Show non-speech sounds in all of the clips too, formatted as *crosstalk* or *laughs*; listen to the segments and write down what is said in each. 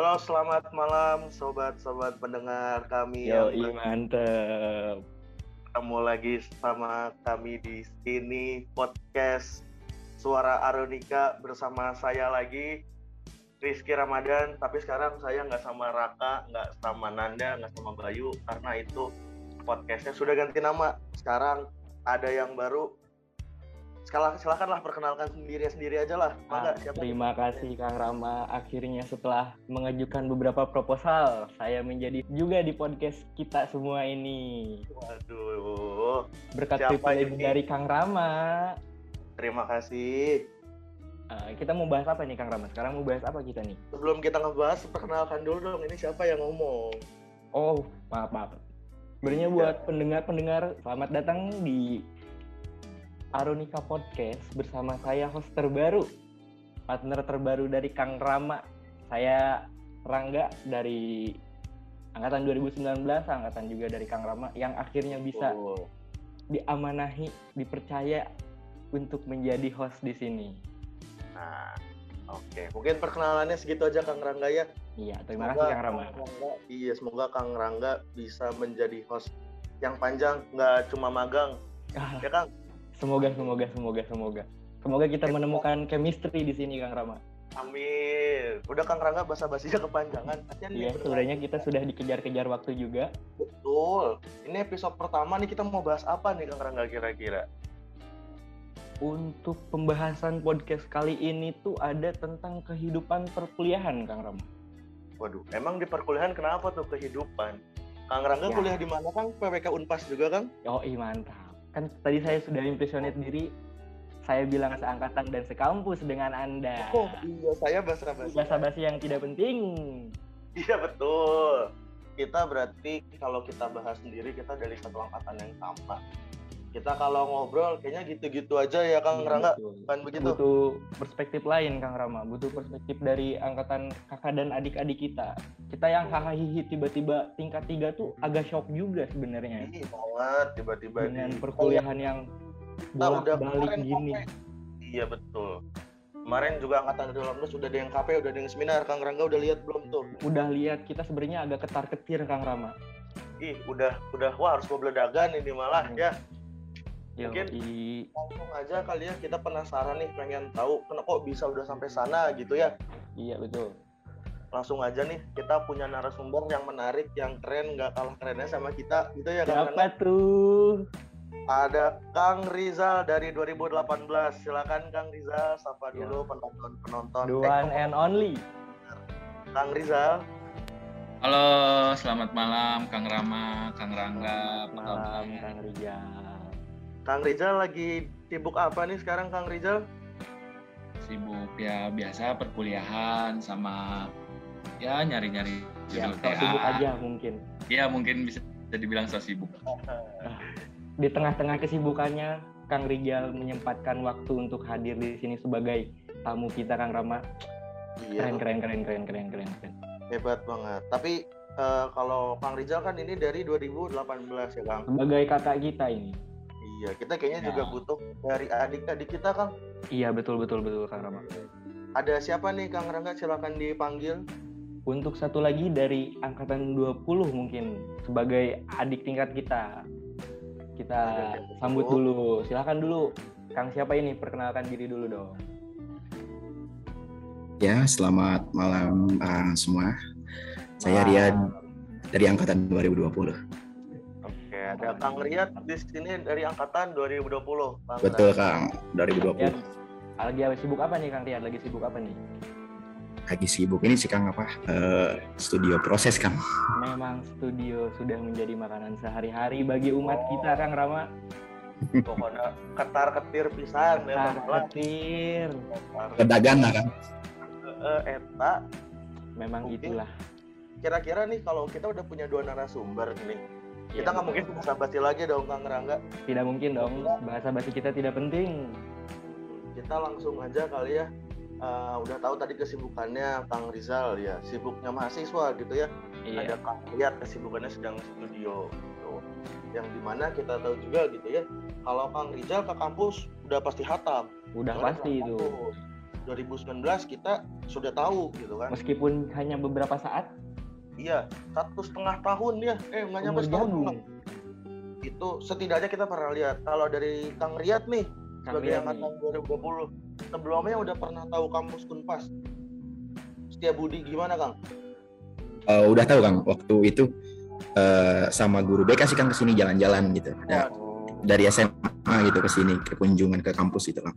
Halo, selamat malam sobat-sobat pendengar kami Yo, yang mantep. bertemu lagi sama kami di sini podcast Suara Aronika bersama saya lagi Rizky Ramadan, tapi sekarang saya nggak sama Raka, nggak sama Nanda, nggak sama Bayu karena itu podcastnya sudah ganti nama. Sekarang ada yang baru. Sekarang silakanlah perkenalkan sendiri sendiri aja lah. Ah, siapa? terima kasih Kang Rama. Akhirnya setelah mengajukan beberapa proposal, saya menjadi juga di podcast kita semua ini. Waduh, Berkat privilege ini? dari Kang Rama. terima kasih. Ah, kita mau bahas apa nih Kang Rama? Sekarang mau bahas apa kita nih? Sebelum kita ngebahas, perkenalkan dulu dong. Ini siapa yang ngomong? Oh, maaf maaf. Sebenarnya buat pendengar-pendengar, selamat datang di Aronika Podcast bersama saya host terbaru, partner terbaru dari Kang Rama. Saya Rangga dari angkatan 2019, angkatan juga dari Kang Rama yang akhirnya bisa Oh, diamanahi, dipercaya untuk menjadi host di sini. Nah, oke. Mungkin perkenalannya segitu aja Kang Rangga ya. Iya, terima kasih Kang Rama. Rangga- iya, semoga Kang Rangga bisa menjadi host yang panjang, nggak cuma magang. *laughs* Ya Kang? Semoga, semoga, semoga, semoga. Semoga kita menemukan chemistry di sini Kang Rama. Amin. Udah Kang Rangga basa-basinya kepanjangan. Iya, sebenarnya kita sudah dikejar-kejar waktu juga. Betul. Ini episode pertama nih kita mau bahas apa nih Kang Rangga kira-kira? Untuk pembahasan podcast kali ini tuh ada tentang kehidupan perkuliahan, Kang Ram. Waduh, emang di perkuliahan kenapa tuh kehidupan? Kang Rangga Ya. kuliah di mana Kang? PWK Unpas juga Kang? Oh, mantap. Kan tadi saya sudah impressionate diri. Saya bilang seangkatan dan sekampus dengan Anda. Oh iya, saya basa-basi. Basa-basi yang tidak penting. Iya betul. Kita berarti kalau kita bahas sendiri kita dari satu angkatan yang sama. Kita kalau ngobrol kayaknya gitu-gitu aja ya Kang Iya, Rangga. Bukan begitu? Butuh perspektif lain, Kang Rama. Butuh perspektif dari angkatan kakak dan adik-adik kita. Kita yang hahaha tiba-tiba tingkat tiga tuh agak shock juga sebenarnya. Ih, banget tiba-tiba Dengan di- perkuliahan yang Nah, udah kemarin gini. KP. Iya betul. Kemarin juga angkatan 18 udah ada yang KP, udah ada yang seminar. Kang Rangga udah lihat belum tuh? Udah lihat kita sebenarnya agak ketar-ketir Kang Rama. Ih, udah udah wah harus beledagan ini malah Hmm. ya. Yo, Mungkin- i- Langsung aja kali ya kita penasaran nih pengen tahu kenapa kok bisa udah sampai sana gitu ya. iya betul. langsung aja nih kita punya narasumber yang menarik yang keren nggak kalah kerennya sama kita gitu ya Kang Siapa Rangga? tuh? ada Kang Rizal dari 2018 silakan Kang Rizal sapa Ya. dulu penonton penonton The Eh, one and only. Kang Rizal Halo, selamat malam Kang Rama, Kang Rangga, apa Malam? Kang Rijal. Kang Rizal lagi sibuk apa nih sekarang Kang Rizal Sibuk ya biasa perkuliahan sama ya nyari-nyari Ya, judul so sibuk aja mungkin. Ya mungkin bisa dibilang so sibuk. Di tengah-tengah kesibukannya, Kang Rijal menyempatkan waktu untuk hadir di sini sebagai tamu kita Kang Rama. iya Keren, keren, keren, keren, keren, keren, keren. hebat banget tapi eh, kalau Kang Rizal kan ini dari 2018 ya Kang Sebagai kakak kita ini. Iya kita kayaknya Ya. juga butuh dari adik-adik kita Kang Iya betul betul betul Kang Rama. ada siapa nih Kang Rangga silakan dipanggil Untuk satu lagi dari angkatan 20 mungkin sebagai adik tingkat kita. Kita Adik sambut tingkat. dulu. Silakan dulu. Kang siapa ini? Perkenalkan diri dulu dong. Ya, selamat malam uh, semua. Saya. Riyad dari angkatan 2020. Ada Kang Riyad di sini dari angkatan 2020. Kang Betul. Kang. 2020. Riyad, lagi apa- sibuk apa nih Kang Riyad? Lagi sibuk apa nih? Lagi sibuk ini sih, Kang, apa? Eh, studio proses, Kang. Memang studio sudah menjadi makanan sehari-hari bagi umat kita Kang Rama. Pokoknya ketar ketir pisan ya Ketar Bang. Ketir. Pedagang lah, Kang. Eh, eta Memang Oke. itulah. kira-kira nih kalau kita udah punya dua narasumber nih Iya, kita nggak mungkin bisa basi lagi dong Kang Rangga Tidak mungkin dong. Bahasa basi kita tidak penting. kita langsung aja kali ya Eh, udah tahu tadi kesibukannya Kang Rizal ya sibuknya mahasiswa gitu ya Iya. ada Kang Riyad kesibukannya sedang studio gitu. yang di mana kita tahu juga gitu ya kalau Kang Rizal ke kampus udah pasti hatam Udah Soalnya pasti itu. kampus. 2019 kita sudah tahu gitu kan. Meskipun hanya beberapa saat Iya, satu setengah tahun ya, Eh, nggak nyampe setahun. Itu setidaknya kita pernah lihat. Kalau dari Kang Riyad nih, Kang sebagai angkatan 2020, sebelumnya udah pernah tahu kampus Kunpas. Setia Budi gimana, Kang? Uh, udah tahu, Kang. Waktu itu uh, sama guru BK sih Kang ke sini jalan-jalan gitu. ya, dari SMA gitu ke sini, ke kunjungan ke kampus itu, Kang.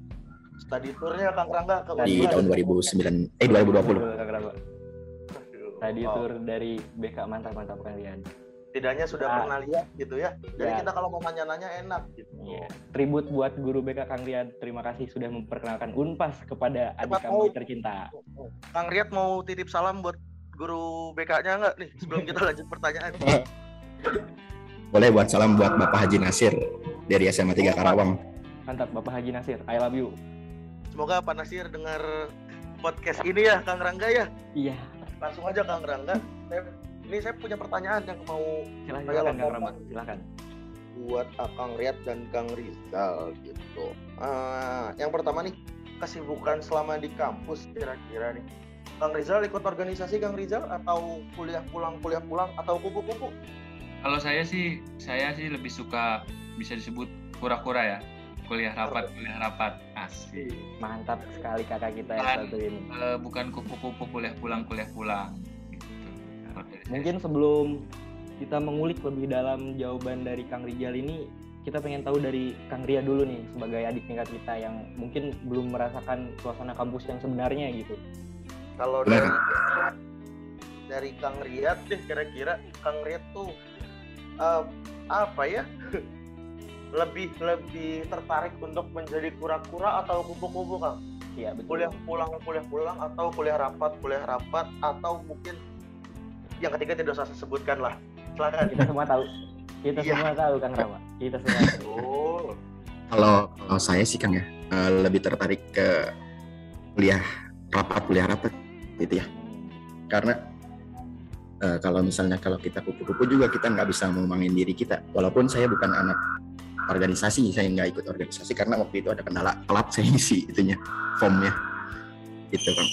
Tadi tournya Kang Rangga ke Di tahun 2009 eh 2020. 2020. Tadi wow. tour dari BK mantap-mantap kalian. Tidaknya sudah nah, pernah lihat gitu ya. Jadi ya. kita kalau mau nanya-nanya enak gitu. Iya. Tribut buat guru BK Kang Rian. Terima kasih sudah memperkenalkan Unpas kepada adik Cepat kami mau, tercinta. Kang Rian mau titip salam buat guru BK-nya nggak nih sebelum kita lanjut pertanyaan. *laughs* Boleh buat salam buat Bapak Haji Nasir dari SMA 3 Karawang. Mantap Bapak Haji Nasir. I love you. Semoga Pak Nasir dengar podcast ini ya Kang Rangga ya. Iya. Langsung aja Kang Rangga. Saya- ini saya punya pertanyaan yang mau Silahkan, Ayo, silakan Kang. Rama. Silahkan. buat Kang Riyad dan Kang Rizal gitu. Ah, yang pertama nih kesibukan selama di kampus kira-kira nih. Kang Rizal ikut organisasi Kang Rizal atau kuliah pulang kuliah pulang atau kupu-kupu? Kalau saya sih, saya sih lebih suka bisa disebut kura-kura ya. Kuliah rapat, kuliah rapat. Asik. Mantap sekali kakak kita yang satu ini. Eh, bukan kupu-kupu kuliah pulang, kuliah pulang. Gitu. Mungkin sebelum kita mengulik lebih dalam jawaban dari Kang Rijal ini, kita pengen tahu dari Kang Ria dulu nih sebagai adik tingkat kita yang mungkin belum merasakan suasana kampus yang sebenarnya gitu. Kalau dari dari Kang Riyad deh kira-kira Kang Riyad tuh eh, apa ya? *laughs* lebih lebih tertarik untuk menjadi kura-kura atau kupu-kupu Kang? Iya betul. kuliah pulang kuliah pulang atau kuliah rapat kuliah rapat atau mungkin yang ketiga tidak usah saya sebutkan lah silakan Kita semua tahu. Kita Iya. semua tahu Kang Rama. Kita semua tahu. oh Kalau kalau saya sih Kang ya eh, lebih tertarik ke kuliah rapat kuliah rapat gitu ya. Karena eh, kalau misalnya kalau kita kupu-kupu juga kita nggak bisa mengembangin diri kita. Walaupun saya bukan anak organisasi, saya nggak ikut organisasi karena waktu itu ada kendala telat saya isi itunya formnya. Gitu kan.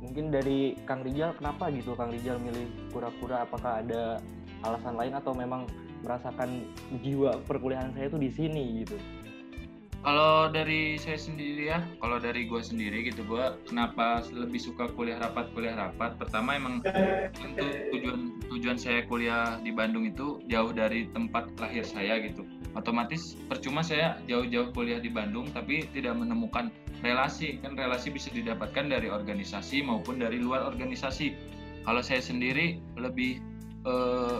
Mungkin dari Kang Rijal kenapa gitu Kang Rijal milih kura-kura? Apakah ada alasan lain atau memang merasakan jiwa perkuliahan saya tuh di sini gitu? Kalau dari saya sendiri ya, kalau dari gue sendiri gitu, gue kenapa lebih suka kuliah rapat, kuliah rapat. Pertama emang tentu tujuan tujuan saya kuliah di Bandung itu jauh dari tempat lahir saya gitu. Otomatis percuma saya jauh-jauh kuliah di Bandung tapi tidak menemukan relasi. Kan relasi bisa didapatkan dari organisasi maupun dari luar organisasi. Kalau saya sendiri lebih eh,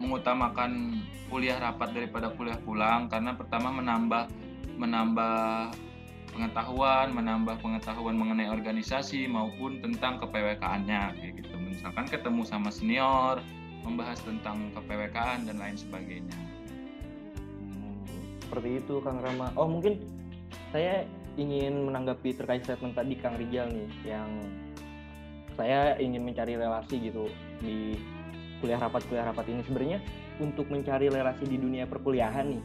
mengutamakan kuliah rapat daripada kuliah pulang karena pertama menambah menambah pengetahuan, menambah pengetahuan mengenai organisasi maupun tentang kepwk-annya kayak gitu. Misalkan ketemu sama senior, membahas tentang kepwk-an dan lain sebagainya. Hmm, seperti itu Kang Rama. Oh mungkin saya ingin menanggapi terkait statement tadi Kang Rijal nih yang saya ingin mencari relasi gitu di kuliah rapat kuliah rapat ini sebenarnya untuk mencari relasi di dunia perkuliahan nih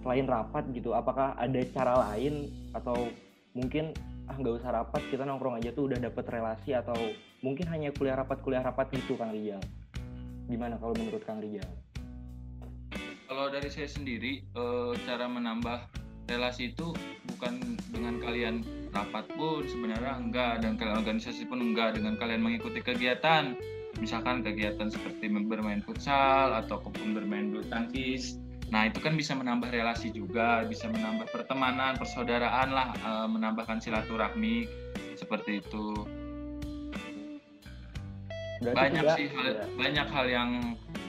selain rapat gitu apakah ada cara lain? Atau mungkin ah nggak usah rapat kita nongkrong aja tuh udah dapet relasi atau mungkin hanya kuliah rapat kuliah rapat gitu Kang Rijal? Gimana kalau menurut Kang Rijal? Kalau dari saya sendiri, eh, cara menambah relasi itu bukan dengan kalian rapat pun sebenarnya enggak dan kalian organisasi pun enggak. Dengan kalian mengikuti kegiatan misalkan kegiatan seperti bermain futsal ataupun bermain bulu tangkis nah itu kan bisa menambah relasi juga bisa menambah pertemanan persaudaraan lah eh, menambahkan silaturahmi seperti itu Berarti banyak tidak- sih hal, ya. banyak hal yang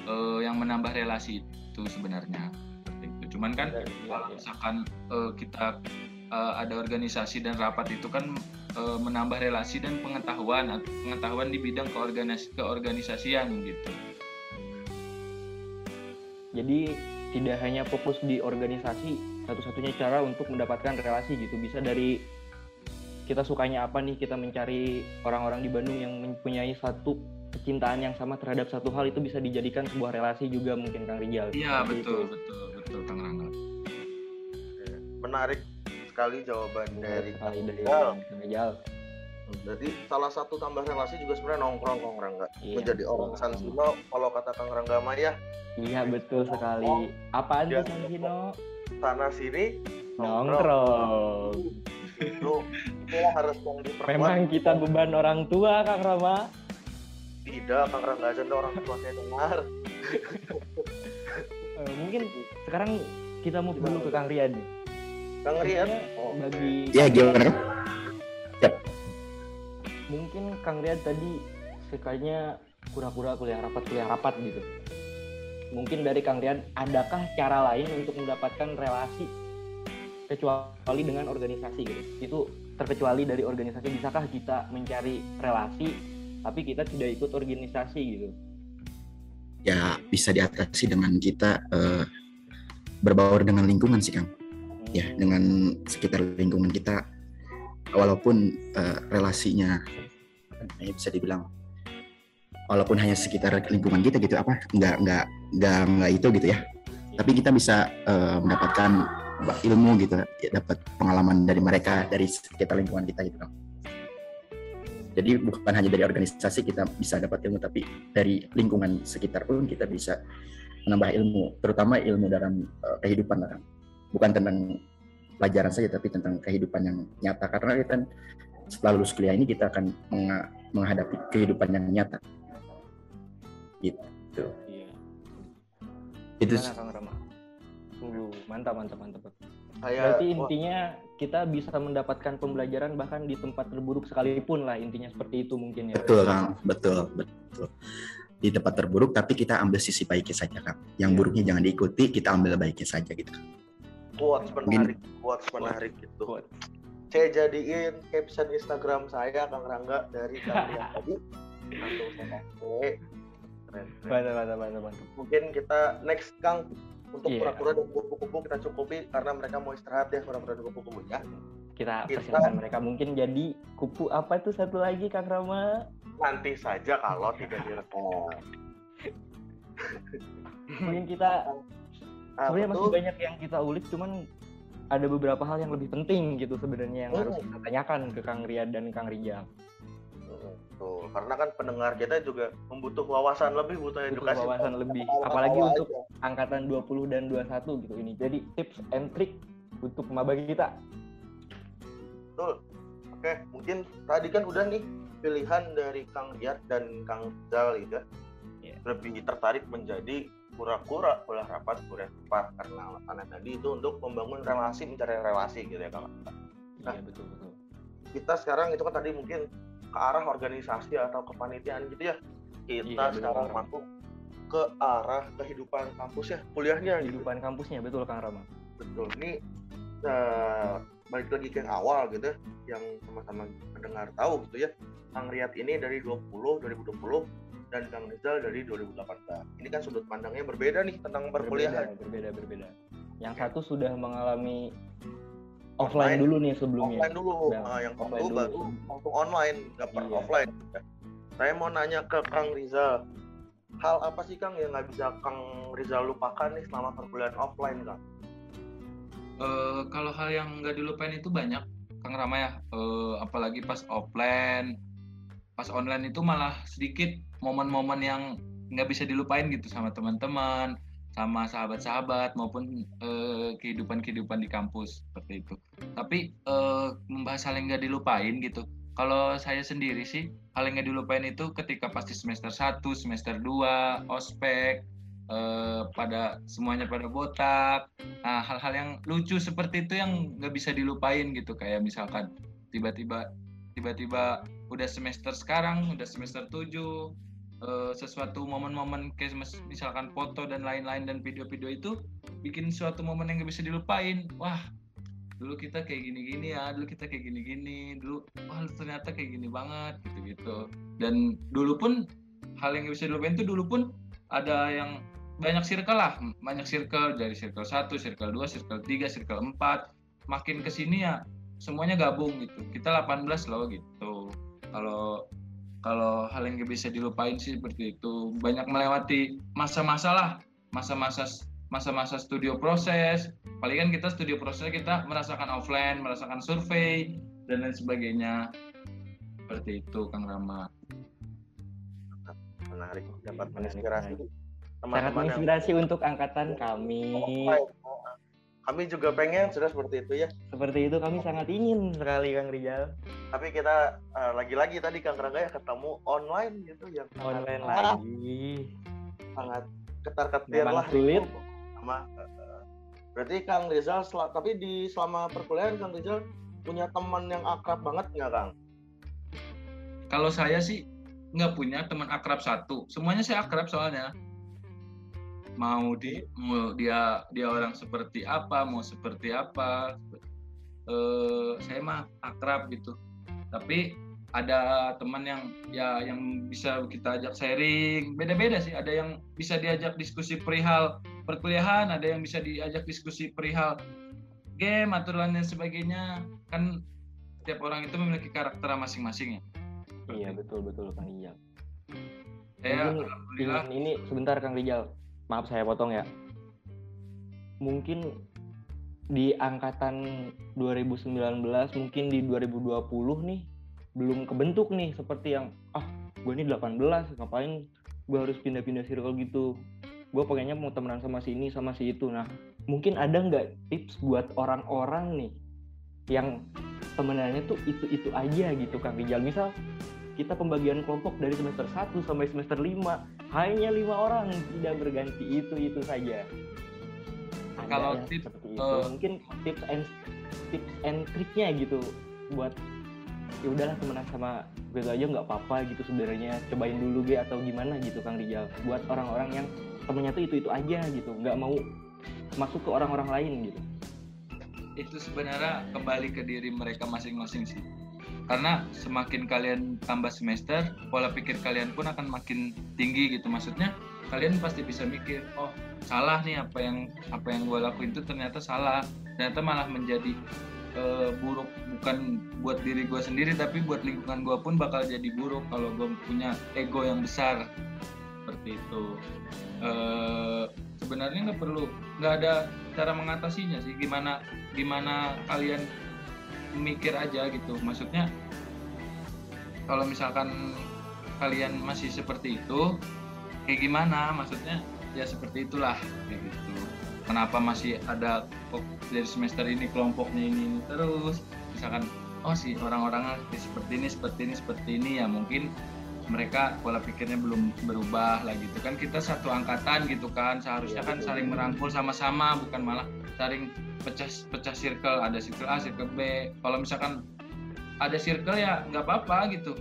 eh, yang menambah relasi itu sebenarnya itu cuman kan Iya, kalau iya. misalkan eh, kita eh, ada organisasi dan rapat itu kan eh, menambah relasi dan pengetahuan pengetahuan di bidang keorganis keorganisasian gitu Jadi tidak hanya fokus di organisasi, satu-satunya cara untuk mendapatkan relasi gitu bisa dari kita sukanya apa nih kita mencari orang-orang di Bandung yang mempunyai satu kecintaan yang sama terhadap satu hal itu bisa dijadikan sebuah relasi juga mungkin Kang Rijal. iya Seperti betul itu. betul betul kang Rangga menarik sekali jawaban dari sekali dari Rizal. Kang Rizal. Jadi salah satu tambah relasi juga sebenarnya nongkrong Kang Rangga. Iya, Menjadi betul. orang San Sino, kalau kata Kang Rangga Maya, Iya betul sekali. Apaan Ya. tuh Kang Hino? sana sini Nongkrong. itu itulah harus yang diperkuat. Memang kita beban orang tua Kang Rama. tidak Kang Rangga aja orang tua saya dengar. *laughs* Eh, mungkin sekarang kita move dulu ke Kang Rian nih. Kang Rian, oh, bagi Ya gimana? Mungkin Kang Rian tadi sukanya kura-kura kuliah rapat kuliah rapat gitu. Mungkin dari Kang Rian adakah cara lain untuk mendapatkan relasi kecuali dengan organisasi gitu. Itu terkecuali dari organisasi bisakah kita mencari relasi tapi kita tidak ikut organisasi gitu. Ya bisa diatasi dengan kita eh, berbaur dengan lingkungan sih Kang. Ya Hmm. dengan sekitar lingkungan kita, walaupun eh, relasinya eh, bisa dibilang walaupun hanya sekitar lingkungan kita gitu apa nggak nggak nggak nggak itu gitu ya. Tapi kita bisa eh, mendapatkan ilmu gitu ya, dapat pengalaman dari mereka dari sekitar lingkungan kita gitu. Jadi bukan hanya dari organisasi kita bisa dapat ilmu tapi dari lingkungan sekitar pun kita bisa menambah ilmu terutama ilmu dalam eh, kehidupan bukan tentang pelajaran saja tapi tentang kehidupan yang nyata karena kita setelah lulus kuliah ini kita akan menghadapi kehidupan yang nyata gitu Iya. itu Gimana Kang Rama? Uh, mantap mantap mantap. saya Berarti wah, intinya kita bisa mendapatkan pembelajaran bahkan di tempat terburuk sekalipun lah intinya seperti itu mungkin ya. betul kang betul betul di tempat terburuk tapi kita ambil sisi baiknya saja kang yang Iya. buruknya jangan diikuti kita ambil baiknya saja gitu Kang. Quotes menarik, quotes menarik gitu. Quotes. Saya jadiin caption Instagram saya Kang Rangga dari *laughs* Kang Rian tadi. Mantap mantap mantap mantap. Mungkin kita next Kang untuk Iya. kura-kura dan kupu-kupu kita cukupi karena mereka mau istirahat ya kura-kura dan kupu-kupu ya. Kita Kita- persilakan mereka mungkin jadi kupu apa tuh satu lagi Kang Rama? Nanti saja kalau tidak direkam. Mungkin kita *laughs* sebenarnya masih banyak yang kita ulik cuman ada beberapa hal yang lebih penting gitu sebenarnya yang harus Hmm. kita tanyakan ke Kang Rian dan Kang Rijal. Betul. Karena kan pendengar kita juga membutuh wawasan lebih, butuh Butuh edukasi. wawasan lebih apalagi aja. untuk angkatan 20 dan 21 gitu ini. Jadi tips and trick untuk maba kita. Betul. Oke, mungkin tadi kan udah nih pilihan dari Kang Riyad dan Kang Zal gitu ya. Iya. Lebih tertarik menjadi kura-kura kuliah rapat kuliah rapat karena alasannya tadi itu untuk membangun relasi mencari relasi gitu ya Kang. Nah. Iya betul betul. Kita sekarang itu kan tadi mungkin ke arah organisasi atau kepanitiaan gitu ya. Kita Iya, sekarang masuk ke arah kehidupan kampus ya, kuliahnya gitu. Kehidupan kampusnya betul Kang Rama. betul ini eh, balik lagi ke yang awal gitu ya, yang sama-sama mendengar tahu gitu ya Kang Riyad ini dari 20 2020 dan Kang Rizal dari 2018 ini kan sudut pandangnya berbeda nih tentang perkuliahan Berbeda, berbeda, berbeda. Yang satu sudah mengalami Offline. offline dulu nih sebelumnya. offline dulu Nah, Nah, yang dulu. baru langsung online nggak pernah Iya. offline saya mau nanya ke Kang Rizal hal apa sih Kang yang nggak bisa Kang Rizal lupakan nih selama perkuliahan offline Kang Eh, kalau hal yang nggak dilupain itu banyak Kang Rama ya Eh, apalagi pas offline pas online itu malah sedikit momen-momen yang nggak bisa dilupain gitu sama teman-teman sama sahabat-sahabat maupun eh, kehidupan-kehidupan di kampus seperti itu. Tapi eh, membahas hal yang nggak dilupain gitu. Kalau saya sendiri sih hal yang nggak dilupain itu ketika pasti semester 1, semester 2, ospek eh, pada semuanya pada botak. Nah, hal-hal yang lucu seperti itu yang nggak bisa dilupain gitu. Kayak misalkan tiba-tiba tiba-tiba udah semester sekarang, udah semester 7 eh, sesuatu momen-momen kayak mes- misalkan foto dan lain-lain dan video-video itu bikin suatu momen yang nggak bisa dilupain. Wah, dulu kita kayak gini-gini ya, dulu kita kayak gini-gini, dulu wah ternyata kayak gini banget gitu-gitu. Dan dulu pun hal yang nggak bisa dilupain itu dulu pun ada yang banyak circle lah, banyak circle dari circle 1, circle 2, circle 3, circle 4. Makin ke sini ya semuanya gabung gitu. Kita 18 loh gitu. Kalau kalau hal yang gak bisa dilupain sih seperti itu. Banyak melewati masa-masa lah, masa-masa masa-masa studio proses. Palingan kita studio proses kita merasakan offline merasakan survei dan lain sebagainya. Seperti itu Kang Rama. Menarik. Dapat Menarik, menginspirasi. Menarik. sangat teman-teman yang menginspirasi untuk angkatan kami kami juga pengen sudah seperti itu ya seperti itu kami sangat ingin sekali Kang Rijal tapi kita eh, lagi-lagi tadi Kang Rangga ya ketemu online gitu yang online sangat- lagi sangat ketar-ketir lah sulit. itu. sama eh, berarti Kang Rizal sel- tapi di selama perkuliahan Kang Rizal punya teman yang akrab banget nggak Kang? kalau saya sih nggak punya teman akrab satu semuanya saya akrab soalnya mau di mau dia dia orang seperti apa mau seperti apa. Eh saya mah akrab gitu. Tapi ada teman yang ya yang bisa kita ajak sharing. Beda-beda sih ada yang bisa diajak diskusi perihal perkuliahan ada yang bisa diajak diskusi perihal game aturan dan sebagainya. Kan setiap orang itu memiliki karakter masing-masing ya. Iya betul betul Kang Rijal. Saya alhamdulillah ingin ini sebentar Kang Rijal maaf saya potong ya. Mungkin di angkatan 2019 mungkin di 2020 nih belum kebentuk nih seperti yang ah gue ini 18 ngapain gue harus pindah-pindah circle gitu? Gue pengennya mau temenan sama si ini sama si itu. Nah mungkin ada nggak tips buat orang-orang nih yang temenannya tuh itu-itu aja gitu Kang Rijal? Misal kita pembagian kelompok dari semester 1 sampai semester 5 hanya lima orang tidak berganti. Itu itu saja. Ada Kalau tips, seperti itu. eh, mungkin tips and tips and triknya gitu buat ya udahlah temenan sama gue aja nggak apa-apa gitu sebenarnya. Cobain dulu gue atau gimana gitu Kang Rijal. Buat orang-orang yang temennya tuh itu itu aja gitu. Nggak mau masuk ke orang-orang lain gitu. Itu sebenarnya kembali ke diri mereka masing-masing sih karena semakin kalian tambah semester pola pikir kalian pun akan makin tinggi gitu. Maksudnya kalian pasti bisa mikir oh salah nih apa yang apa yang gue lakuin itu ternyata salah. Ternyata malah menjadi eh, buruk bukan buat diri gue sendiri tapi buat lingkungan gue pun bakal jadi buruk kalau gue punya ego yang besar. Seperti itu. Eh, sebenarnya nggak perlu nggak ada cara mengatasinya sih. Gimana gimana kalian mikir aja gitu. Maksudnya kalau misalkan kalian masih seperti itu kayak gimana? Maksudnya ya seperti itulah kayak gitu. Kenapa masih ada kok dari semester ini kelompoknya ini, ini terus? Misalkan oh sih orang-orang seperti ini seperti ini seperti ini ya mungkin mereka pola pikirnya belum berubah lah gitu. Kan kita satu angkatan gitu kan seharusnya Iya, kan saling merangkul sama-sama bukan malah saling pecah pecah circle ada circle A circle B. Kalau misalkan ada circle ya nggak apa-apa gitu.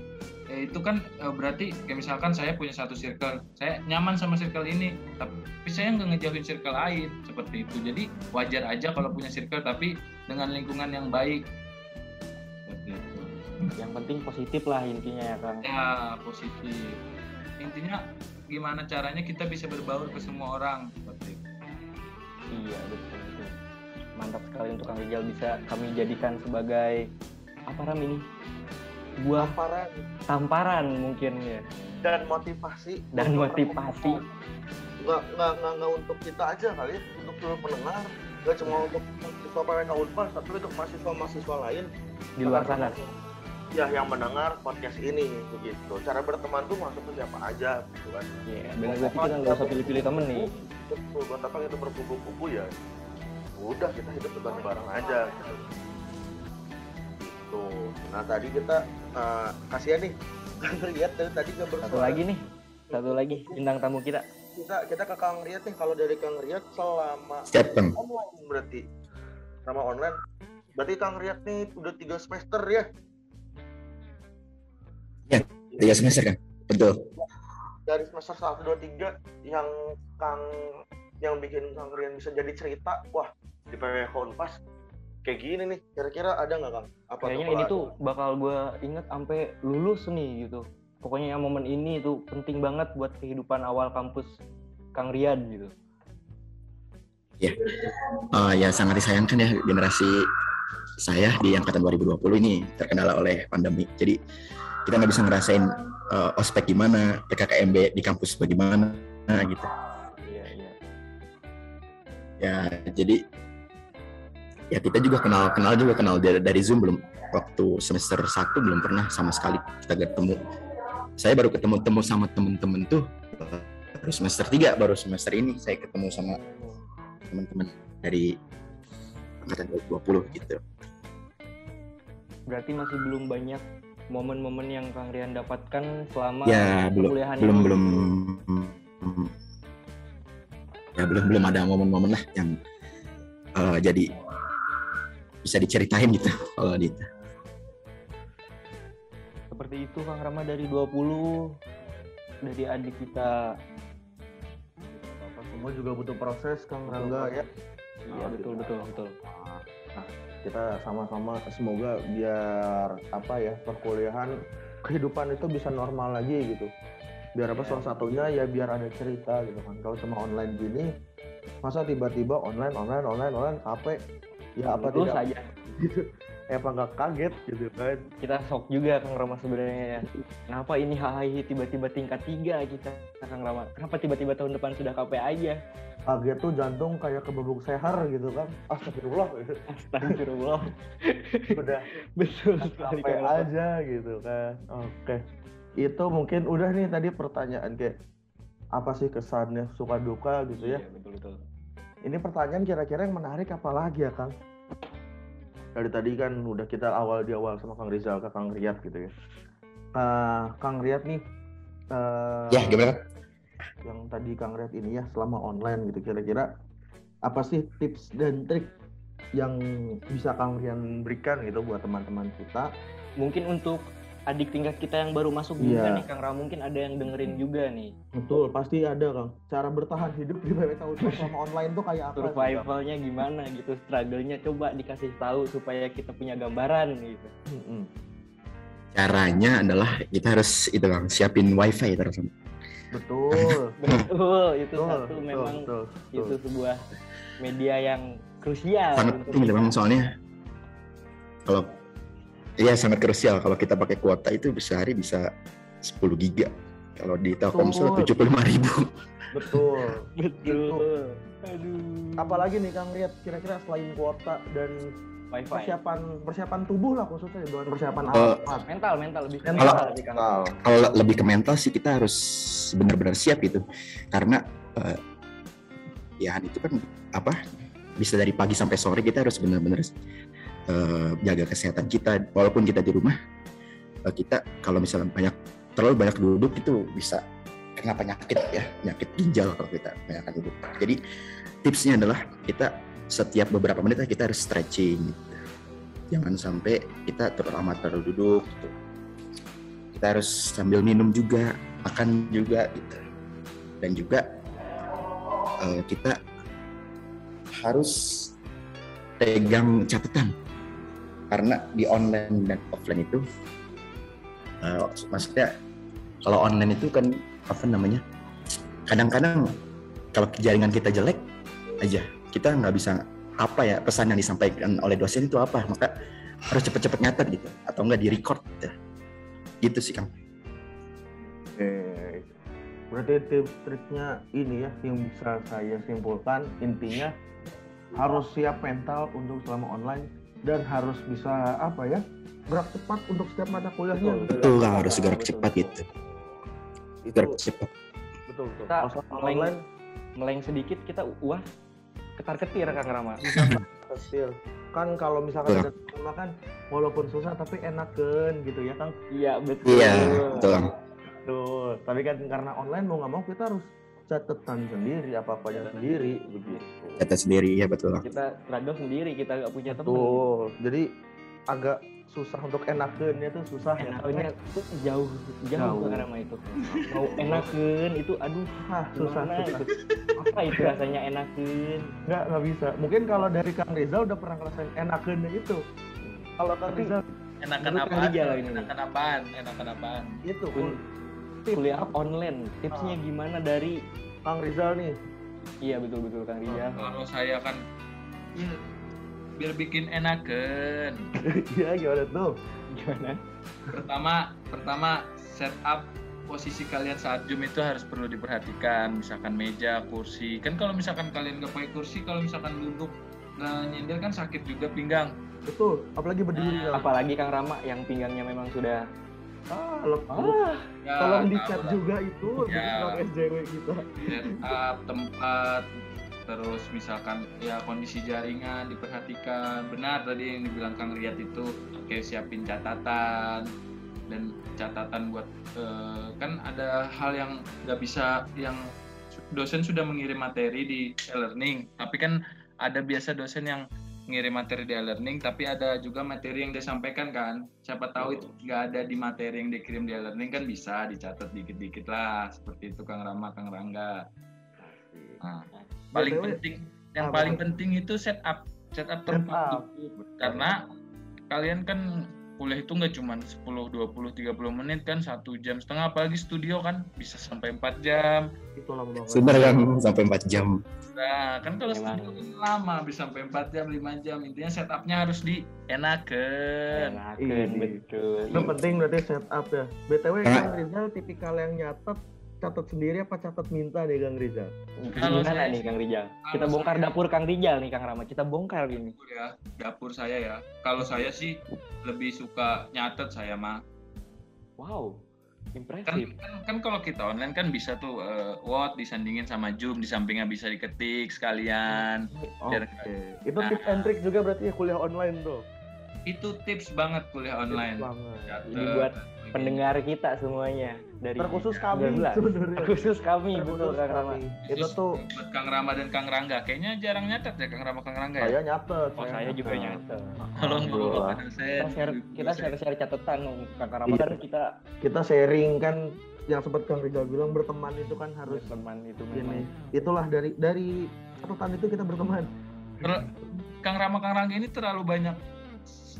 Ya, itu kan eh, berarti kayak misalkan saya punya satu circle saya nyaman sama circle ini tapi saya nggak ngejauhin circle lain seperti itu. Jadi wajar aja kalau punya circle tapi dengan lingkungan yang baik. Seperti itu. Yang penting positif lah intinya ya Kang. Ya positif. Intinya gimana caranya kita bisa berbaur ke semua orang seperti itu. Iya betul. Mantap sekali untuk Kang Rijal bisa kami jadikan sebagai apa ram ini? Buah Tamparan. tamparan mungkin ya. Dan motivasi. Dan untuk motivasi. nggak nggak nggak nggak untuk kita aja kali ya. Untuk seluruh pendengar. Nggak cuma untuk mahasiswa PWK Unpar tapi untuk mahasiswa mahasiswa lain. Di luar sana. ya yang mendengar podcast ini begitu. Cara berteman tuh masuk ke siapa aja gitu kan. Iya, benar berarti kita nggak usah pilih-pilih temen nih. betul buat apa kita berkumpul-kumpul ya udah kita hidup bareng-bareng aja gitu tuh nah tadi kita uh, kasihan nih *laughs* lihat dari tadi nggak Satu lagi nih, satu lagi bintang tamu kita. kita kita ke Kang Riyad nih kalau dari Kang Riyad selama Bang. online berarti sama online berarti Kang Riyad nih udah tiga semester ya Tiga semester kan? Betul. dari semester satu dua tiga yang Kang yang bikin Kang Rian bisa jadi cerita wah di PWK Unpas kayak gini nih kira-kira ada nggak Kang? Apa Kayaknya ini ada? tuh bakal gue inget sampai lulus nih gitu. Pokoknya yang momen ini tuh penting banget buat kehidupan awal kampus Kang Rian gitu. Eh, ya sangat disayangkan ya generasi saya di angkatan 2020 ini terkendala oleh pandemi. Jadi kita nggak bisa ngerasain eh, ospek gimana, PKKMB di kampus bagaimana gitu. Ya jadi ya kita juga kenal kenal juga kenal dari, dari zoom belum. Waktu semester satu belum pernah sama sekali kita ketemu. Saya baru ketemu temu sama temen-temen tuh baru semester tiga baru semester ini saya ketemu sama teman-teman dari angkatan 2020 gitu. Berarti masih belum banyak momen-momen yang Kang Rian dapatkan selama ya belum perkuliahan belum ini. belum belum belum ada momen-momen lah yang eh, jadi bisa diceritain gitu kalau di Seperti itu Kang Rama dari 20 dari adik kita. Apa semua juga butuh proses Kang Rangga ya. Iya betul betul betul. Kita sama-sama semoga biar apa ya perkuliahan kehidupan itu bisa normal lagi gitu. Biar apa salah satunya ya biar ada cerita gitu kan. Kalau cuma online gini masa tiba-tiba online online online online capek ya apa Terus tidak aja gitu. Eh apa nggak kaget gitu kan. kita shock juga Kang Rama sebenarnya ya. Kenapa ini HHI tiba-tiba tingkat tiga kita Kang Rama? Kenapa tiba-tiba tahun depan sudah KP aja? Kaget tuh jantung kayak kebebuk sehar gitu kan. Astagfirullah gitu. Astagfirullah. Udah *laughs* Betul sekali Rama. aja gitu kan oke itu mungkin udah nih tadi pertanyaan kayak apa sih kesannya suka duka gitu ya? Iya betul betul. ini pertanyaan kira-kira yang menarik apa lagi ya kang? Dari tadi kan udah kita awal di awal sama kang Rizal ke kang Riyad gitu ya. Nah, kang Riyad nih eh, ya gimana yang tadi kang Riyad ini ya selama online gitu kira-kira apa sih tips dan trik yang bisa kang Rian berikan gitu buat teman-teman kita? Mungkin untuk adik tingkat kita yang baru masuk juga Iya. nih Kang Rama mungkin ada yang dengerin juga nih Betul, pasti ada Kang. Cara bertahan hidup di PPK Unsur selama online tuh kayak apa? sih, Kang? survivalnya gimana gitu struggle-nya coba dikasih tahu supaya kita punya gambaran gitu caranya adalah kita harus itu bang siapin wifi terus Betul. *laughs* betul itu betul, satu betul, memang betul, itu betul. sebuah media yang krusial sangat penting memang soalnya kalau iya sangat krusial. Kalau kita pakai kuota itu sehari bisa 10 giga. Kalau di Telkomsel tujuh puluh lima ribu. Betul. *laughs* betul. Aduh. Apalagi nih Kang Riat, kira-kira selain kuota dan wifi. persiapan persiapan tubuh lah khususnya bukan persiapan Eh, alat. mental mental. Lebih ke Mental. mental lebih Kang. kalau lebih ke mental sih kita harus benar-benar siap gitu. Karena eh, ya itu kan apa? Bisa dari pagi sampai sore kita harus benar-benar eh, jaga kesehatan kita walaupun kita di rumah eh, kita kalau misalnya banyak terlalu banyak duduk itu bisa kena penyakit ya penyakit ginjal kalau kita banyak duduk. Jadi tipsnya adalah kita setiap beberapa menit kita harus stretching gitu. jangan sampai kita terlalu terlalu duduk gitu. Kita harus sambil minum juga makan juga gitu. Dan juga eh, kita harus pegang catatan karena di online dan offline itu eh, maksudnya kalau online itu kan apa namanya kadang-kadang kalau jaringan kita jelek aja kita nggak bisa apa ya pesan yang disampaikan oleh dosen itu apa maka harus cepet-cepet nyatet gitu atau enggak di record gitu. gitu sih kang Oke. Berarti tips triknya ini ya yang bisa saya simpulkan intinya harus siap mental untuk selama online dan harus bisa apa ya gerak cepat untuk setiap mata kuliahnya. Betul, betul. Kang harus betul, gerak betul. cepat gitu. Itu gerak cepat. Betul betul. Kita meleng- online. meleng sedikit kita uah ketar ketir Kang Rama. Kecil kan kalau misalkan ada sama kan walaupun susah tapi enakan gitu ya kang? Iya betul. Iya betul Tuh, tapi kan karena online mau nggak mau kita harus catatan sendiri apa apanya sendiri begitu kata sendiri ya betul kita struggle sendiri kita nggak punya teman Tuh, jadi agak susah untuk enakannya tuh susah ya. enaknya tuh jauh jauh, Jauh. Kang Rama itu mau enakan itu aduh Ah, susah, gimana susah. itu apa itu rasanya enakan Nggak, nggak bisa. Mungkin kalau dari Kang Rizal udah pernah ngerasain enakannya itu. Kalau Kang Tapi- Rizal Enakan nih. Enakan apaan? Enakan apaan? itu tips kuliah online tipsnya Ah. gimana dari Kang Rizal nih. iya betul betul Kang Rijal Kalau saya kan ya, biar bikin enakan. *laughs* Iya, gimana tuh? gimana Pertama, pertama setup posisi kalian saat zoom itu harus perlu diperhatikan misalkan meja kursi kan kalau misalkan kalian nggak pakai kursi kalau misalkan duduk nggak nyender kan sakit juga pinggang Betul, apalagi berdiri. Kang. Apalagi Kang Rama yang pinggangnya memang sudah Ah, lepuh. ah, ya, Tolong tahu dicat lah. juga itu Ya. untuk SJW kita. setup tempat terus misalkan ya kondisi jaringan diperhatikan benar tadi yang dibilang Kang Riyad itu kayak siapin catatan dan catatan buat eh, kan ada hal yang nggak bisa yang dosen sudah mengirim materi di e-learning tapi kan ada biasa dosen yang ngirim materi di e-learning tapi ada juga materi yang disampaikan kan. Siapa tahu itu nggak ada di materi yang dikirim di e-learning kan bisa dicatat dikit-dikit lah seperti itu Kang Rama Kang Rangga. Nah, paling BTW, penting yang paling penting itu setup setup tempat karena kalian kan kuliah itu nggak cuma 10 20 30 menit kan satu jam setengah apalagi studio kan bisa sampai 4 jam Itu lama banget. Sebentar kan sampai 4 jam. nah kan kalau Memang. studio kan lama bisa sampai 4 jam 5 jam intinya setupnya harus dienakan enakan Ini. betul. Itu penting berarti setup ya. BTW Karena- Kang Rizal tipikal yang nyatet catat sendiri apa catat minta nih Kang Rizal? Kalau Gimana saya- nih Kang Rijal? kalau Kita bongkar saya- dapur Kang Rijal nih Kang Rama. Kita bongkar ini. dapur ya dapur saya ya kalau saya sih lebih suka nyatet saya mah Wow, kan, impresif. kan, kan kalau kita online kan bisa tuh eh, Word disandingin sama Zoom di sampingnya bisa diketik sekalian Oke. Biar- Itu tips and trick juga berarti ya kuliah online tuh. itu tips banget kuliah online Tips banget. Catet, Ini buat. Pendengar kita semuanya dari Terkhusus Ya, kami 19. sebenarnya. khusus kami betul Terkhusus Kang Rama. Itu tuh buat Kang Rama dan Kang Rangga kayaknya jarang nyatet ya Kang Rama Kang Rangga ya saya nyatet. Oh saya juga nyatet. dulu Alhamdulillah. saya Kita share kita share share catatan Kang Rama Iya. kita Kita sharing kan yang sempat Kang Rizal bilang berteman itu kan harus berteman itu ini. memang. Itulah dari dari catatan itu kita berteman. Ter- Kang Rama Kang Rangga ini terlalu banyak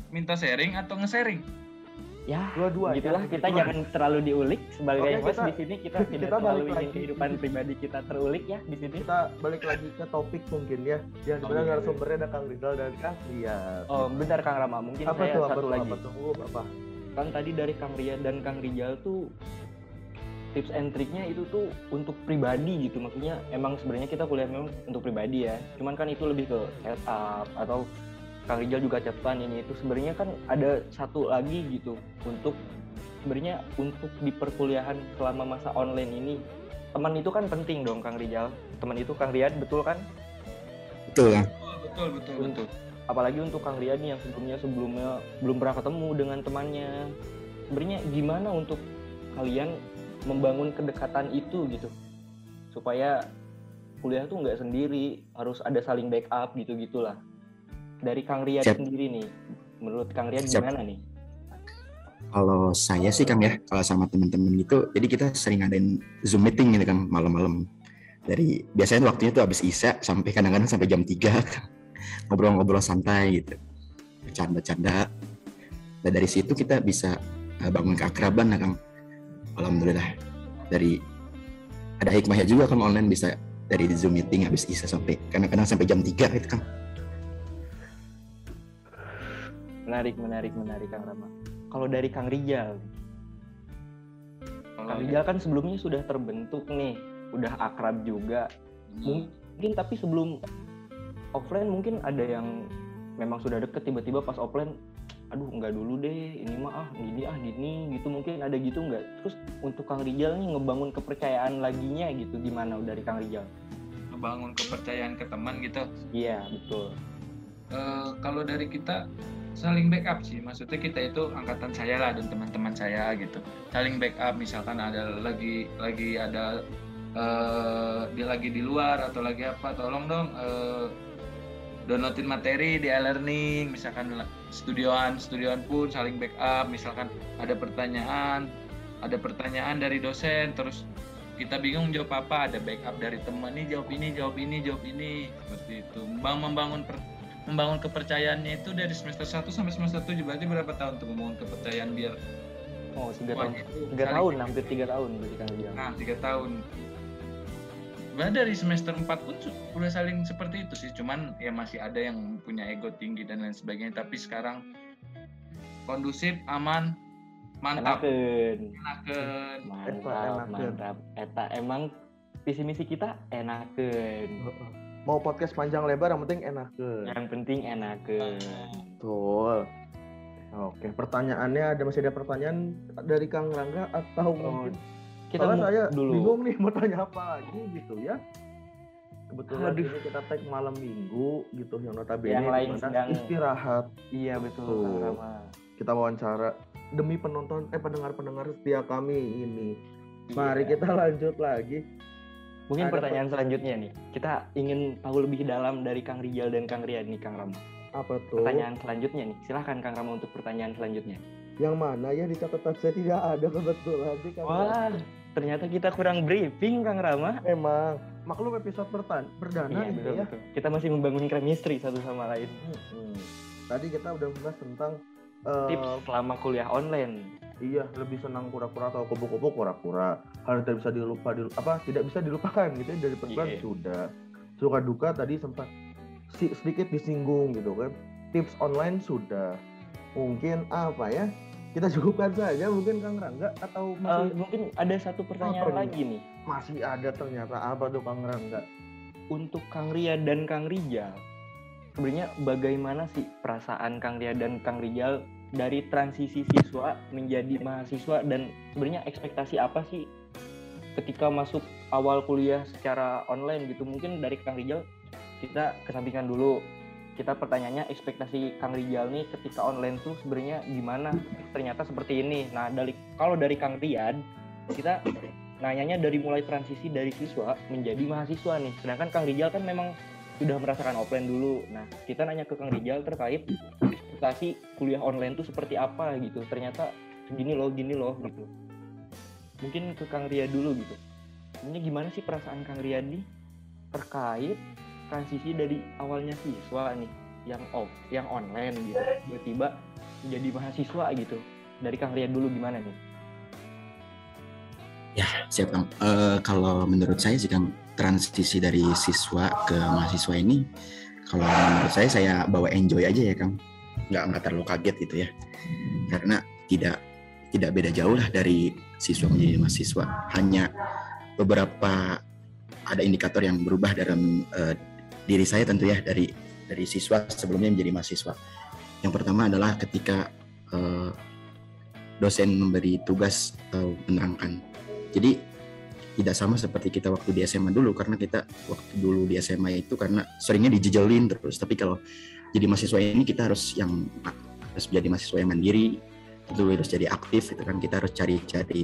minta sharing atau nge-sharing Ya, Dua-dua. gitulah ya. kita Dua. jangan terlalu diulik sebagai Oke, host kita- di sini kita tidak kita terlalu ingin lagi. kehidupan pribadi kita terulik ya di sini. Kita balik lagi ke topik mungkin ya. Yang Oh, di mana iya, narasumbernya ada Kang Rizal dan Kang Riyad. Oh, bentar Kang Rama, mungkin apa saya tuh apa satu tuh lagi. apa tuh Oh, apa? Kan tadi dari Kang Riyad dan Kang Rijal tuh tips and triknya itu tuh untuk pribadi gitu maksudnya emang sebenarnya kita kuliah memang untuk pribadi ya cuman kan itu lebih ke setup atau Kang Rijal juga catatan ini. Itu sebenarnya kan ada satu lagi gitu untuk sebenarnya untuk di perkuliahan selama masa online ini teman itu kan penting dong Kang Rijal. Teman itu Kang Riyad betul kan? Betul kan? betul betul betul apalagi untuk Kang Riyad nih yang sebelumnya sebelumnya belum pernah ketemu dengan temannya. Sebenarnya gimana untuk kalian membangun kedekatan itu gitu? Supaya kuliah tuh nggak sendiri harus ada saling backup gitu gitulah dari Kang Siap. sendiri nih menurut Kang Riyad Siap. gimana nih Kalau saya sih Kang ya, kalau sama teman-teman gitu, jadi kita sering ngadain Zoom meeting gitu kan malam-malam. Dari biasanya waktunya tuh habis Isya sampai kadang-kadang sampai jam 3 *laughs* ngobrol-ngobrol santai gitu. Bercanda-canda. Dan dari situ kita bisa eh, bangun keakraban lah Kang. Alhamdulillah. Dari ada hikmahnya juga kalau online bisa dari Zoom meeting habis Isya sampai kadang-kadang sampai jam 3 gitu Kang. Menarik menarik menarik Kang Rama. Kalau dari Kang Rijal Kang Rijal kan sebelumnya sudah terbentuk nih udah akrab juga. Mungkin tapi sebelum offline mungkin ada yang memang sudah deket tiba-tiba pas offline aduh nggak dulu deh ini mah ah gini ah gini gitu. Mungkin ada gitu nggak? Terus untuk Kang Rijal nih ngebangun kepercayaan laginya gitu gimana dari Kang Rijal? Membangun kepercayaan ke teman gitu? Iya betul. Eh, kalau dari kita saling backup sih. Maksudnya kita itu angkatan saya lah dan teman-teman saya gitu. Saling backup misalkan ada lagi lagi ada eh dia lagi di luar atau lagi apa tolong dong eh, downloadin materi di e-learning. Misalkan studioan studioan pun saling backup. Misalkan ada pertanyaan ada pertanyaan dari dosen terus kita bingung jawab apa. Ada backup dari teman nih jawab ini jawab ini jawab ini. Seperti itu. Membang- membangun per- membangun kepercayaannya itu dari semester 1 sampai semester 7 berarti berapa tahun tuh membangun kepercayaan biar oh tiga Wah, tahun. tiga tahun hampir tiga tahun berarti Kang Rijal nah tiga tahun. Sebenarnya dari semester 4 pun su- udah saling seperti itu sih. Cuman ya masih ada yang punya ego tinggi dan lain sebagainya. Tapi sekarang kondusif aman mantap. Enakeun enakeun mantap mantap. Eta emang visi misi kita enakeun Mau podcast panjang lebar yang penting enak yang penting enakeun Betul. Oke, pertanyaannya ada masih ada pertanyaan dari Kang Rangga atau Oh, mungkin kita Soalnya mau saya dulu bingung nih mau tanya apa lagi gitu ya. Kebetulan Aduh. ini kita tag malam minggu gitu yang notabene Yang lain sedang- istirahat iya betul Tuh. Kita wawancara demi penonton eh pendengar-pendengar setia kami ini. Iya. Mari kita lanjut lagi. Mungkin ada pertanyaan selanjutnya nih kita ingin tahu lebih dalam dari Kang Rijal dan Kang Rian nih Kang Rama Apa tuh? pertanyaan selanjutnya nih silahkan Kang Rama untuk pertanyaan selanjutnya Yang mana ya di catatan saya tidak ada kebetulan sih Kang. wah ternyata kita kurang briefing Kang Rama Emang maklum episode pertan perdana iya ini betul, ya. betul. kita masih membangun chemistry satu sama lain Hmm. Tadi kita udah bahas tentang eh, tips selama kuliah online iya lebih senang kura-kura atau kupu-kupu kura-kura. Hal yang tidak bisa dilupa dilu- apa tidak bisa dilupakan gitu ya dari perempuan Iya. sudah. Suka duka tadi sempat si- sedikit disinggung gitu kan. Tips online sudah. Mungkin apa ya? Kita *laughs* cukupkan saja mungkin Kang Rangga atau Eh, masih mungkin ada satu pertanyaan Apa nih? lagi nih masih ada ternyata apa tuh Kang Rangga? untuk Kang Ria dan Kang Rijal sebenarnya bagaimana sih perasaan Kang Ria dan Kang Rijal dari transisi siswa menjadi mahasiswa dan sebenarnya ekspektasi apa sih ketika masuk awal kuliah secara online gitu mungkin dari Kang Rijal kita kesampingkan dulu kita pertanyaannya ekspektasi Kang Rijal nih ketika online tuh sebenarnya gimana ternyata seperti ini nah dari kalau dari Kang Rian kita nanyanya dari mulai transisi dari siswa menjadi mahasiswa nih. Sedangkan Kang Rijal kan memang sudah merasakan offline dulu. Nah, kita nanya ke Kang Rijal terkait ekspektasi kuliah online itu seperti apa gitu. Ternyata gini loh, gini loh gitu. Mungkin ke Kang Ria dulu gitu. Sebenarnya gimana sih perasaan Kang Ria nih terkait transisi dari awalnya siswa nih yang off, yang online gitu. Tiba-tiba menjadi mahasiswa gitu. Dari Kang Ria dulu gimana nih? Ya, siap Kang. Eh, kalau menurut saya sih Kang, transisi dari siswa ke mahasiswa ini, kalau menurut saya saya bawa enjoy aja ya Kang. Nggak, nggak terlalu kaget gitu ya. Karena tidak tidak beda jauh lah dari siswa menjadi mahasiswa. Hanya beberapa ada indikator yang berubah dalam eh, diri saya tentu ya dari dari siswa sebelumnya menjadi mahasiswa. Yang pertama adalah ketika eh, dosen memberi tugas atau menerangkan jadi tidak sama seperti kita waktu di SMA dulu karena kita waktu dulu di SMA itu karena seringnya dijejelin terus tapi kalau jadi mahasiswa ini kita harus yang harus jadi mahasiswa yang mandiri itu harus jadi aktif itu kan. Kita harus cari-cari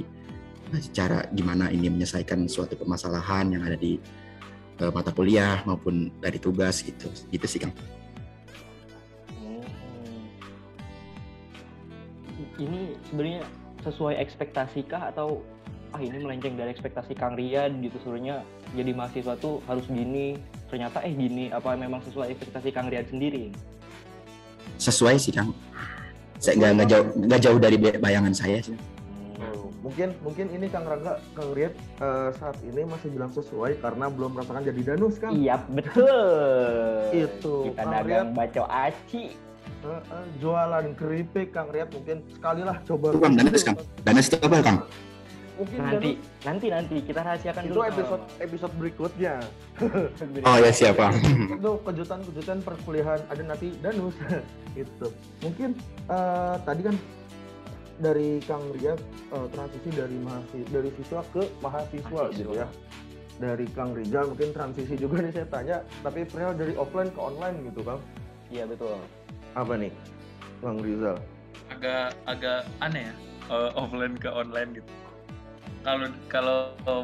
nah, cara gimana ini menyelesaikan suatu permasalahan yang ada di eh, mata kuliah maupun dari tugas gitu. Gitu sih Kang. Ini sebenarnya sesuai ekspektasi kah? Atau ah ini melenceng dari ekspektasi Kang Rian gitu sebenarnya jadi mahasiswa tuh harus gini ternyata eh gini apa memang sesuai ekspektasi Kang Rian sendiri Sesuai sih Kang. Saya nggak nggak jauh nggak jauh dari bayangan saya sih. Oh, mungkin mungkin ini Kang Rangga, Kang Riet eh, saat ini masih bilang sesuai karena belum merasakan jadi danus kan? iya betul Itu, kita Kang dagang baco aci jualan keripik Kang Riet mungkin sekali lah coba. Kang, danus Kang. Danus itu apa Kang? Mungkin nanti danus nanti nanti kita rahasiakan itu dulu episode episode berikutnya. *laughs* Oh ya siap Kang. itu kejutan-kejutan perkuliahan ada nanti danus *laughs* itu. Mungkin eh, tadi kan dari Kang Riet eh, transisi dari mahasiswa dari siswa ke mahasiswa, Mahasiswa. gitu ya. Dari Kang Rijal mungkin transisi juga nih saya tanya, tapi perihal dari offline ke online gitu Kang. iya betul Apa nih, Kang Rizal? agak agak aneh ya eh, offline ke online gitu kalau kalau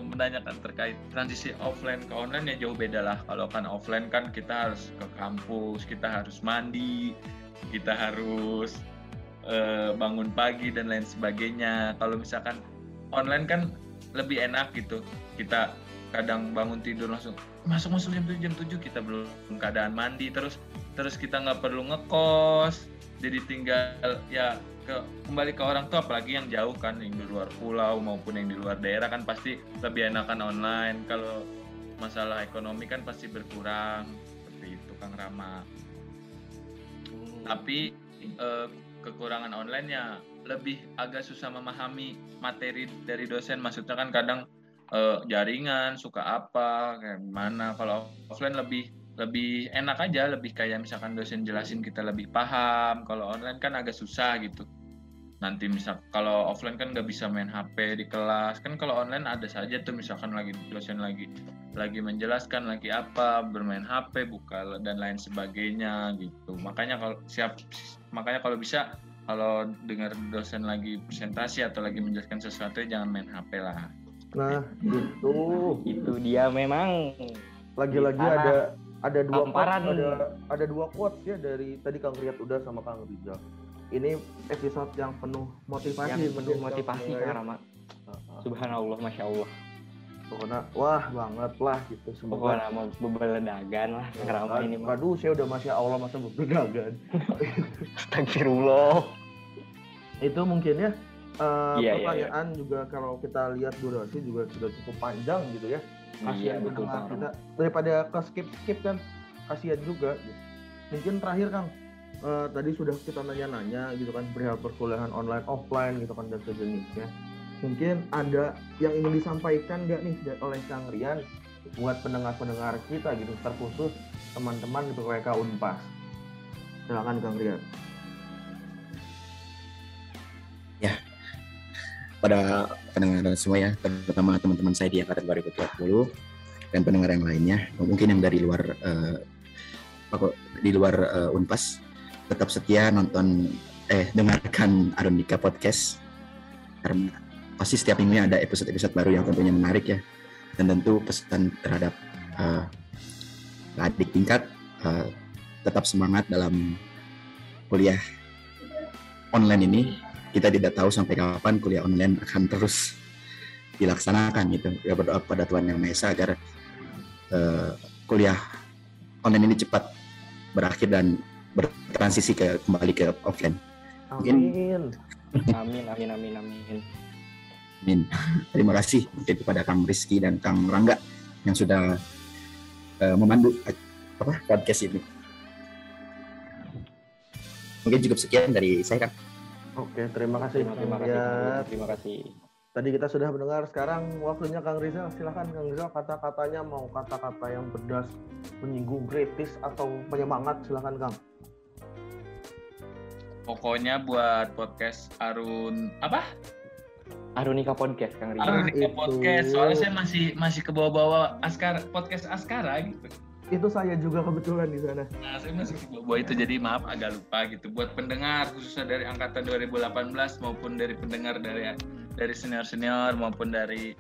menanyakan terkait transisi offline ke online ya jauh beda lah. Kalau kan offline kan kita harus ke kampus kita harus mandi kita harus eh, bangun pagi dan lain sebagainya. Kalau misalkan online kan lebih enak gitu. Kita kadang bangun tidur langsung masuk masuk jam 7 jam 7 kita belum keadaan mandi. Terus terus kita nggak perlu ngekos jadi tinggal ya ke, kembali ke orang tua apalagi yang jauh kan yang di luar pulau maupun yang di luar daerah kan pasti lebih enakan online. Kalau masalah ekonomi kan pasti berkurang seperti itu Kang Rama. Tapi eh, kekurangan online-nya lebih agak susah memahami materi dari dosen. Maksudnya kan kadang eh, jaringan suka apa kayak gimana. Kalau offline lebih lebih enak aja lebih kayak misalkan dosen jelasin kita lebih paham kalau online kan agak susah gitu. Nanti misal kalau offline kan nggak bisa main HP di kelas. Kan kalau online ada saja tuh misalkan lagi dosen lagi lagi menjelaskan lagi apa bermain HP buka dan lain sebagainya gitu. Makanya kalau siap makanya kalau bisa kalau dengar dosen lagi presentasi atau lagi menjelaskan sesuatu jangan main HP lah. Nah, gitu. itu dia memang. Lagi-lagi ada ada dua quotes, ada ada dua quotes ya dari tadi Kang Riyad udah sama Kang Rizal. Ini episode yang penuh motivasi, yang penuh motivasi Kang. Rama subhanallah masya Allah Pokoknya wah banget lah gitu semoga. pokoknya mau bebeledagan lah Kang Rama ini mah Aduh, saya udah masya Allah masa berdagan. *laughs* astagfirullah Itu mungkin ya eh, Iya, iya, pertanyaan juga kalau kita lihat durasi juga sudah cukup panjang gitu ya. Iya Kasihan betul pendengar Kang kita daripada ke skip skip kan kasihan juga. Gitu. Mungkin terakhir Kang eh, tadi sudah kita nanya-nanya gitu kan perihal perkuliahan online offline gitu kan dan sejenisnya. Mungkin ada yang ingin disampaikan nggak nih oleh Kang Rian buat pendengar-pendengar kita gitu terkhusus teman-teman di PWK Unpas. Silakan Kang Rian. Pada pendengar semua ya, terutama teman-teman saya di angkatan 2020 dan pendengar yang lainnya, mungkin yang dari luar apa, di luar eh, Unpas tetap setia nonton eh dengarkan Aronika Podcast karena pasti setiap minggunya ada episode-episode baru yang tentunya menarik ya dan tentu pesan terhadap eh, adik tingkat eh, tetap semangat dalam kuliah online ini kita tidak tahu sampai kapan kuliah online akan terus dilaksanakan gitu. Ya berdoa kepada Tuhan Yang Maha Esa agar eh, kuliah online ini cepat berakhir dan bertransisi ke kembali ke offline. Mungkin- Amin. amin amin amin amin Amin. Terima kasih kepada Kang Rizky dan Kang Rangga yang sudah eh, memandu apa podcast ini. Mungkin cukup sekian dari saya Kang. Oke, terima kasih. terima, terima kasih. Rama. terima kasih Tadi kita sudah mendengar, sekarang waktunya Kang Rizal. Silahkan Kang Rizal, kata-katanya mau kata-kata yang pedas, menyinggung, kritis, atau penyemangat, silahkan Kang. pokoknya buat podcast Arun apa Arunika Podcast Kang Arun- Arunika itu. podcast soalnya saya masih masih ke bawah-bawah Askara podcast Askara gitu Itu saya juga kebetulan di sana. Nah, saya masih ke bawah itu jadi maaf agak lupa gitu. Buat pendengar khususnya dari angkatan 2018 maupun dari pendengar dari dari senior-senior maupun dari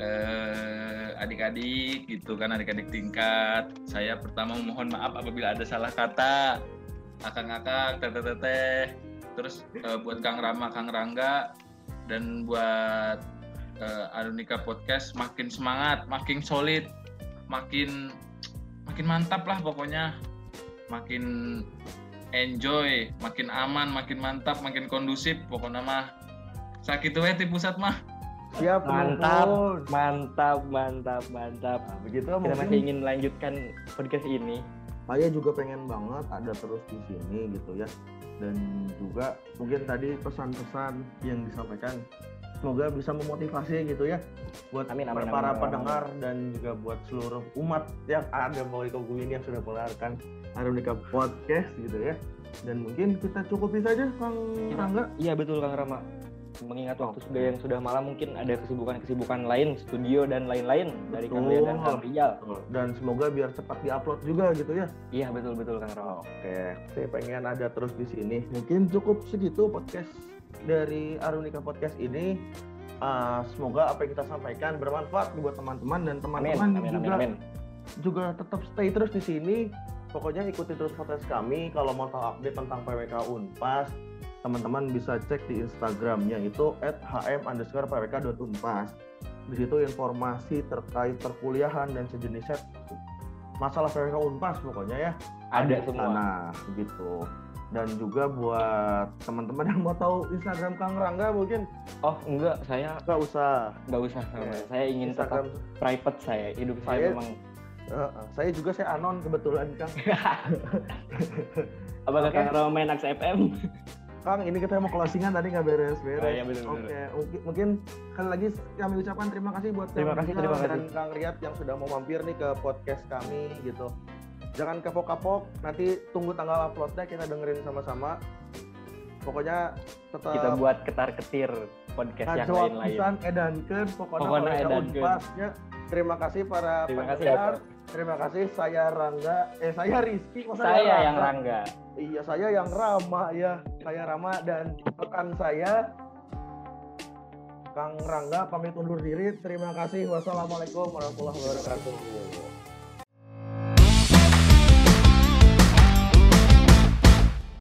eh, adik-adik gitu kan adik-adik tingkat. Saya pertama memohon maaf apabila ada salah kata. Akang-akang, teteh-teteh. Terus eh, buat Kang Rama, Kang Rangga dan buat eh, Arunika Podcast makin semangat, makin solid, makin makin mantap lah pokoknya. Makin enjoy makin aman makin mantap makin kondusif pokoknya mah. Sakit wae di pusat mah. Siap, mantap mantap mantap mantap. Nah, begitu kita masih mungkin ingin lanjutkan podcast ini. Saya juga pengen banget ada terus di sini gitu ya. Dan juga mungkin tadi pesan-pesan yang disampaikan semoga bisa memotivasi gitu ya buat Amin, amin, para amin, amin, pendengar dan juga buat seluruh umat yang ada Kogu ini yang sudah mendengarkan Arunika Podcast gitu ya. Dan mungkin kita cukupi saja Kang Kita- Rangga. iya betul Kang Rama mengingat waktu sudah yang sudah malam mungkin ada kesibukan-kesibukan lain studio dan lain-lain dari Kang dan Kang Rijal Dan semoga biar cepat diupload juga gitu ya. iya betul betul Kang Rama Oke, saya pengen ada terus di sini. Mungkin cukup segitu podcast dari Arunika Podcast ini. Ah, semoga apa yang kita sampaikan bermanfaat buat teman-teman dan teman-teman amin amin juga amin juga tetap stay terus di sini. Pokoknya ikuti terus podcast kami. Kalau mau tahu update tentang PWK Unpas, teman-teman bisa cek di Instagramnya itu @hm_pwk.unpas. Di situ informasi terkait perkuliahan dan sejenisnya masalah PWK Unpas pokoknya ya ada semua sana, begitu. Dan juga buat teman-teman yang mau tahu Instagram Kang Rangga mungkin oh enggak saya nggak usah. nggak usah. Oke. saya ingin Instagram tetap private saya hidup saya, Saya- memang Eh, eh, saya juga saya anon kebetulan Kang. *laughs* apakah Oke. Kang Rama main Aks FM Kang, ini kita mau closingan tadi nggak beres-beres. Oh, iya, bener, Oke, bener. mungkin, mungkin sekali lagi kami ucapkan terima kasih buat Terima kasih, terima dan kasih. Kang Riyad yang sudah mau mampir nih ke podcast kami gitu. Jangan kapok-kapok, nanti tunggu tanggal uploadnya kita dengerin sama-sama. Pokoknya tetap Kita buat ketar-ketir podcast yang ngajawab lain-lain. pisan edankeun pokoknya Pokoknya. Unpasnya. Terima kasih para Terima kasih, pendengar. Terima kasih saya Rangga, eh saya Rizky, kok Saya yang Rangga. Iya, saya yang Rama ya. Saya Rama dan rekan saya Kang Rangga pamit undur diri. Terima kasih. Wassalamualaikum warahmatullahi wabarakatuh.